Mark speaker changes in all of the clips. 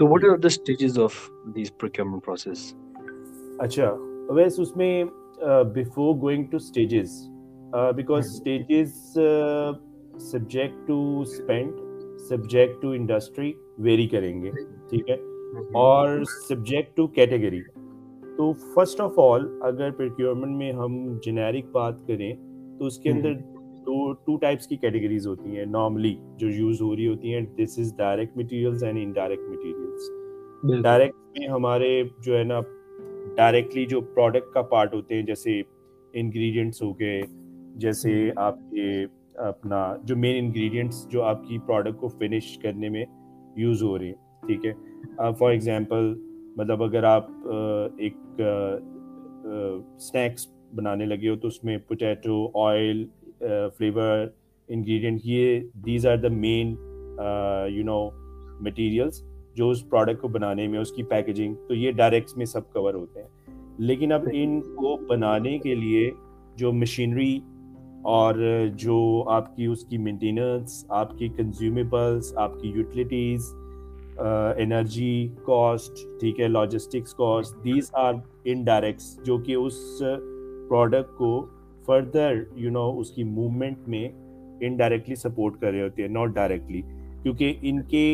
Speaker 1: تو what are the stages of this procurement process
Speaker 2: اچھا ویسے اس میں going to stages because stages subject to spend subject to industry vary کریں گے ٹھیک ہے؟ اور سبجیکٹ ٹو کیٹیگری تو فرسٹ آف آل اگر پریکیورمنٹ میں ہم جنیرک بات کریں تو اس کے اندر دو ٹو ٹائپس کی کیٹیگریز ہوتی ہیں۔ نارملی جو یوز ہو رہی ہوتی ہیں this is direct materials and indirect materials direct میں ہمارے جو ہے نا ڈائریکٹلی جو پروڈکٹ کا پارٹ ہوتے ہیں جیسے انگریڈینٹس ہو گئے جیسے آپ کے اپنا جو مین انگریڈینٹس جو آپ کی پروڈکٹ کو فنش کرنے میں یوز ہو رہے ہیں ٹھیک ہے۔ فار ایگزامپل مطلب اگر آپ ایک اسنیکس بنانے لگے ہو تو اس میں پوٹیٹو آئل فلیور انگریڈینٹ یہ these are the main you know materials جو اس پروڈکٹ کو بنانے میں اس کی پیکیجنگ تو یہ ڈائریکٹس میں سب کور ہوتے ہیں لیکن اب ان کو بنانے کے لیے جو مشینری اور جو آپ کی اس کی مینٹیننس آپ کی کنزیومیبلس آپ کی یوٹیلیٹیز انرجی کاسٹ ٹھیک ہے logistics cost these are indirects جو کہ اس پروڈکٹ کو فردر یو نو اس کی موومنٹ میں انڈائریکٹلی سپورٹ کر رہے ہوتے ہیں ناٹ ڈائریکٹلی کیونکہ ان کے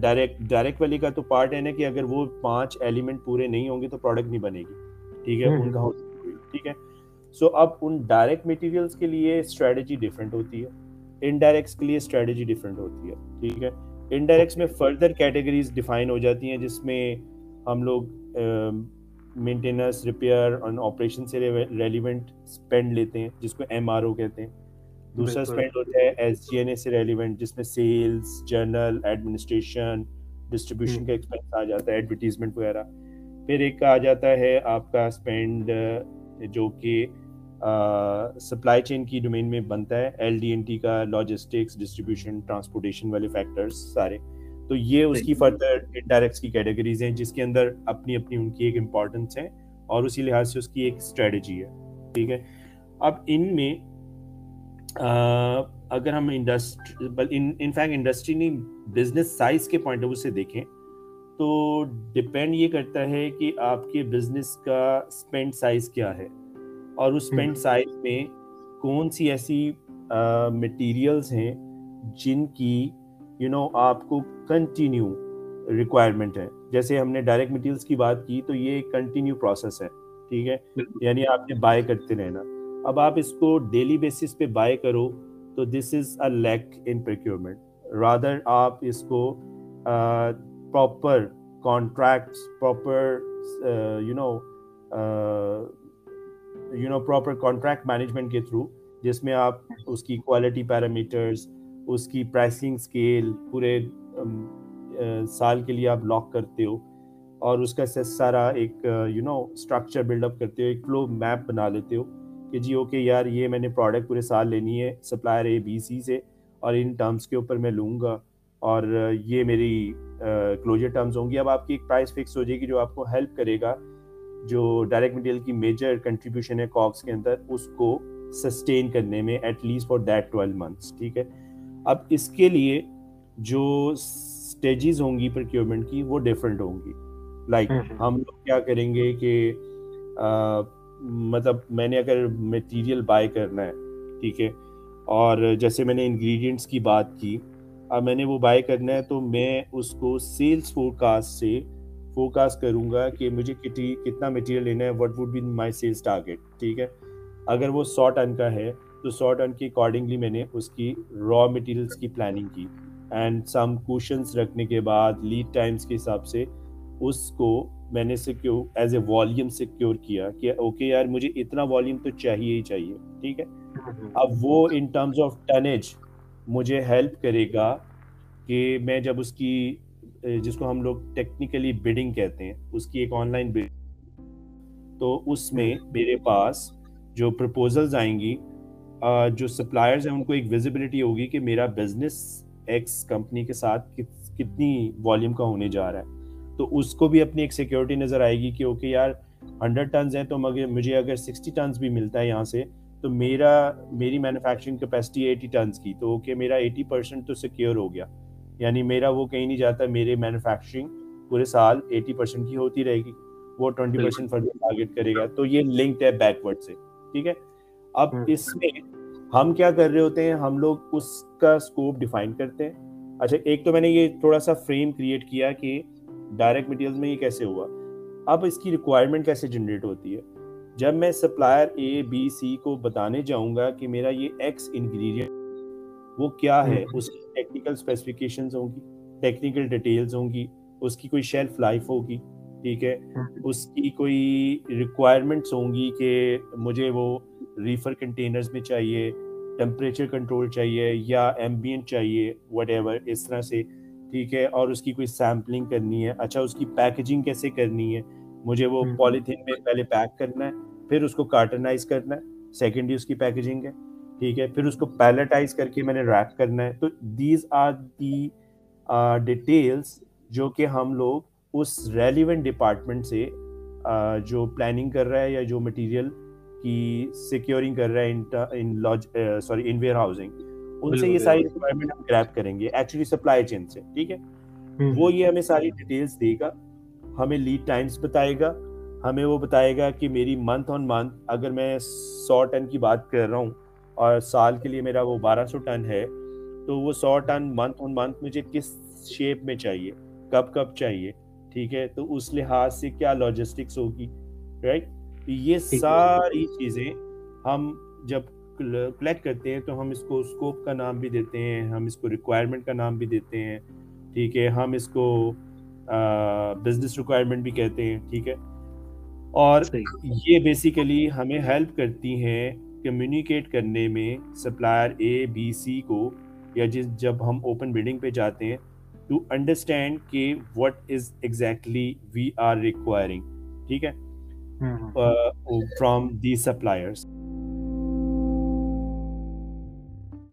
Speaker 2: ڈائریکٹ ڈائریکٹ والی کا تو پارٹ ہے نا کہ اگر وہ پانچ ایلیمنٹ پورے نہیں ہوں گے تو پروڈکٹ نہیں بنے گی ٹھیک ہے ان کا ٹھیک ہے سو اب ان ڈائریکٹ مٹیریلس کے لیے اسٹریٹجی ڈفرینٹ ہوتی ہے انڈائریکٹس کے لیے اسٹریٹجی ڈفرینٹ ہوتی ہے ٹھیک ہے انڈائریکٹس میں فردر کیٹیگریز ڈیفائن ہو جاتی ہیں جس میں ہم لوگ مینٹیننس ریپیئر اور آپریشن سے ریلیونٹ اسپینڈ لیتے ہیں جس کو ایم آر او کہتے ہیں۔ دوسرا اسپینڈ ہوتا ہے ایس جی این اے سے ریلیونٹ جس میں سیلس جرنل ایڈمنسٹریشن ڈسٹریبیوشن کا ایکسپینس آ جاتا ہے ایڈورٹیزمنٹ وغیرہ۔ پھر ایک آ جاتا ہے آپ کا اسپینڈ جو کہ سپلائی چین کی ڈومین میں بنتا ہے۔ ایل ڈی این ٹی کا لاجسٹکس ڈسٹریبیوشن ٹرانسپورٹیشن والے فیکٹرس سارے۔ تو یہ اس کی فردر انڈائریکٹس کی کیٹیگریز ہیں جس کے اندر اپنی اپنی ان کی ایک امپورٹنس ہے اور اسی لحاظ سے اس کی ایک اسٹریٹجی ہے۔ ٹھیک ہے۔ اب ان میں اگر ہم انڈسٹری انفیکٹ انڈسٹری نہیں بزنس سائز کے پوائنٹ آف ویو سے دیکھیں تو ڈپینڈ یہ کرتا ہے کہ آپ کے بزنس کا اسپینڈ سائز کیا ہے۔ اور اس پینٹ سائز میں کون سی ایسی مٹیریلس ہیں جن کی یو نو آپ کو کنٹینیو ریکوائرمنٹ ہے۔ جیسے ہم نے ڈائریکٹ مٹیریلس کی بات کی تو یہ کنٹینیو پروسیس ہے ٹھیک ہے؟ یعنی آپ نے بائی کرتے رہنا۔ اب آپ اس کو ڈیلی بیسس پہ بائی کرو تو this is a leak in procurement rather آپ اس کو proper contracts proper you know you know proper contract management کے تھرو جس میں آپ اس کی کوالٹی پیرامیٹرس اس کی پرائسنگ اسکیل پورے سال کے لیے آپ لاک کرتے ہو اور اس کا سارا ایک you know structure build up کرتے ہو، ایک فلو میپ بنا لیتے ہو کہ جی اوکے یار، یہ میں نے پروڈکٹ پورے سال لینی ہے سپلائر اے بی سی سے اور ان ٹرمس کے اوپر میں لوں گا اور یہ میری کلوجر ٹرمز ہوں گی۔ اب آپ کی ایک پرائز فکس ہو جائے گی جو آپ کو ہیلپ کرے گا، جو ڈائریکٹ مٹیریل کی میجر کنٹریبیوشن ہے کاکس کے اندر، اس کو سسٹین کرنے میں at least for that twelve months ٹھیک ہے؟ اب اس کے لیے جو اسٹیجز ہوں گی پرکیورمنٹ کی وہ ڈفرینٹ ہوں گی. لائک ہم لوگ کیا کریں گے کہ مطلب میں نے اگر مٹیریل بائی کرنا ہے ٹھیک ہے اور جیسے میں نے انگریڈینٹس کی بات کی اب میں نے وہ بائی کرنا ہے تو میں اس کو سیلس فور کاسٹ سے فوکس کروں گا کہ مجھے کتنا مٹیریل لینا ہے what would be my sales target ٹھیک ہے؟ اگر وہ سو ٹن کا ہے تو سو ٹن کے اکارڈنگلی میں نے اس کی را مٹیریلس کی پلاننگ کی اینڈ سم کوشنس رکھنے کے بعد لیڈ ٹائمس کے حساب سے اس کو میں نے secure as a volume secure کیا کہ اوکے یار مجھے اتنا والیوم تو چاہیے ہی چاہیے ٹھیک ہے اب وہ ان ٹرمز آف ٹنیج مجھے ہیلپ کرے گا کہ میں جب اس کی جس کو ہم لوگ ٹیکنیکلی بڈنگ کہتے ہیں اس کی ایک آن لائن تو اس میں میرے پاس جو پرپوزلز آئیں گی جو سپلائرز ہیں ان کو ایک ویزیبلٹی ہوگی کہ میرا بزنس ایکس کمپنی کے ساتھ کتنی والیوم کا ہونے جا رہا ہے۔ تو اس کو بھی اپنی ایک سیکیورٹی نظر آئے گی کہ اوکے یار ہنڈریڈ ٹنز ہیں تو مگر مجھے اگر سکسٹی ٹنز بھی ملتا ہے یہاں سے تو میرا میری مینوفیکچرنگ کیپیسٹی ایٹی ٹنز کی۔ تو اوکے میرا ایٹی پرسینٹ تو سیکیور ہو گیا۔ یعنی میرا وہ کہیں نہیں جاتا میرے مینوفیکچرنگ پورے سال ایٹی پرسینٹ کی ہوتی رہے گی۔ وہ ٹوینٹی پرسینٹ فردر ٹارگیٹ کرے گا۔ تو یہ لنکڈ ہے بیکورڈ سے۔ ٹھیک ہے؟ اب اس میں ہم کیا کر رہے ہوتے ہیں؟ ہم لوگ اس کا اسکوپ ڈیفائن کرتے ہیں۔ اچھا ایک تو میں نے یہ تھوڑا سا فریم کریٹ کیا کہ ڈائریکٹ مٹیریل میں یہ کیسے ہوا۔ اب اس کی ریکوائرمنٹ کیسے جنریٹ ہوتی ہے؟ جب میں سپلائر اے بی سی کو بتانے جاؤں گا کہ میرا یہ ایکس انگریڈینٹ وہ کیا ہے؟ اس کی ٹیکنیکل اسپیسیفکیشنز ہوں گی ٹیکنیکل ڈیٹیلز ہوں گی اس کی کوئی شیلف لائف ہوگی ٹھیک ہے؟ اس کی کوئی ریکوائرمنٹس ہوں گی کہ مجھے وہ ریفر کنٹینرز میں چاہیے ٹیمپریچر کنٹرول چاہیے یا ایمبینٹ چاہیے وٹ ایور اس طرح سے ٹھیک ہے؟ اور اس کی کوئی سیمپلنگ کرنی ہے؟ اچھا اس کی پیکیجنگ کیسے کرنی ہے؟ مجھے وہ پولیتھین میں پہلے پیک کرنا ہے پھر اس کو کارٹنائز کرنا ہے سیکنڈلی اس کی پیکیجنگ ہے ٹھیک ہے؟ پھر اس کو پیلٹائز کر کے میں نے ریپ کرنا ہے۔ تو دیز آر دی ڈیٹیلس جو کہ ہم لوگ اس ریلیونٹ ڈپارٹمنٹ سے جو پلاننگ کر رہا ہے یا جو مٹیریل کی سیکیورنگ کر رہا ہے in sorry in warehousing ان سے یہ ساری ریکوائرمنٹ ہم گریپ کریں گے. ایکچولی سپلائی چین سے ٹھیک ہے؟ وہ یہ ہمیں ساری ڈیٹیلس دے گا ہمیں لیڈ ٹائمس بتائے گا ہمیں وہ بتائے گا کہ میری منتھ آن منتھ اگر میں سو ٹن کی بات کر رہا ہوں اور سال کے لیے میرا وہ بارہ سو ٹن ہے تو وہ سو ٹن منتھ آن منتھ مجھے کس شیپ میں چاہیے؟ کب کب چاہیے؟ ٹھیک ہے؟ تو اس لحاظ سے کیا لاجسٹکس ہوگی؟ رائٹ یہ ساری چیزیں ہم جب کلیکٹ کرتے ہیں تو ہم اس کو اسکوپ کا نام بھی دیتے ہیں ہم اس کو ریکوائرمنٹ کا نام بھی دیتے ہیں ٹھیک ہے؟ ہم اس کو بزنس ریکوائرمنٹ بھی کہتے ہیں ٹھیک ہے؟ اور یہ بیسیکلی ہمیں ہیلپ کرتی ہیں کمیونیکیٹ کرنے میں سپلائر اے بی سی کو یا جس جب ہم اوپن بلڈنگ پہ جاتے ہیں ٹو انڈرسٹینڈ کہ what is exactly we are requiring ٹھیک ہے؟ From the suppliers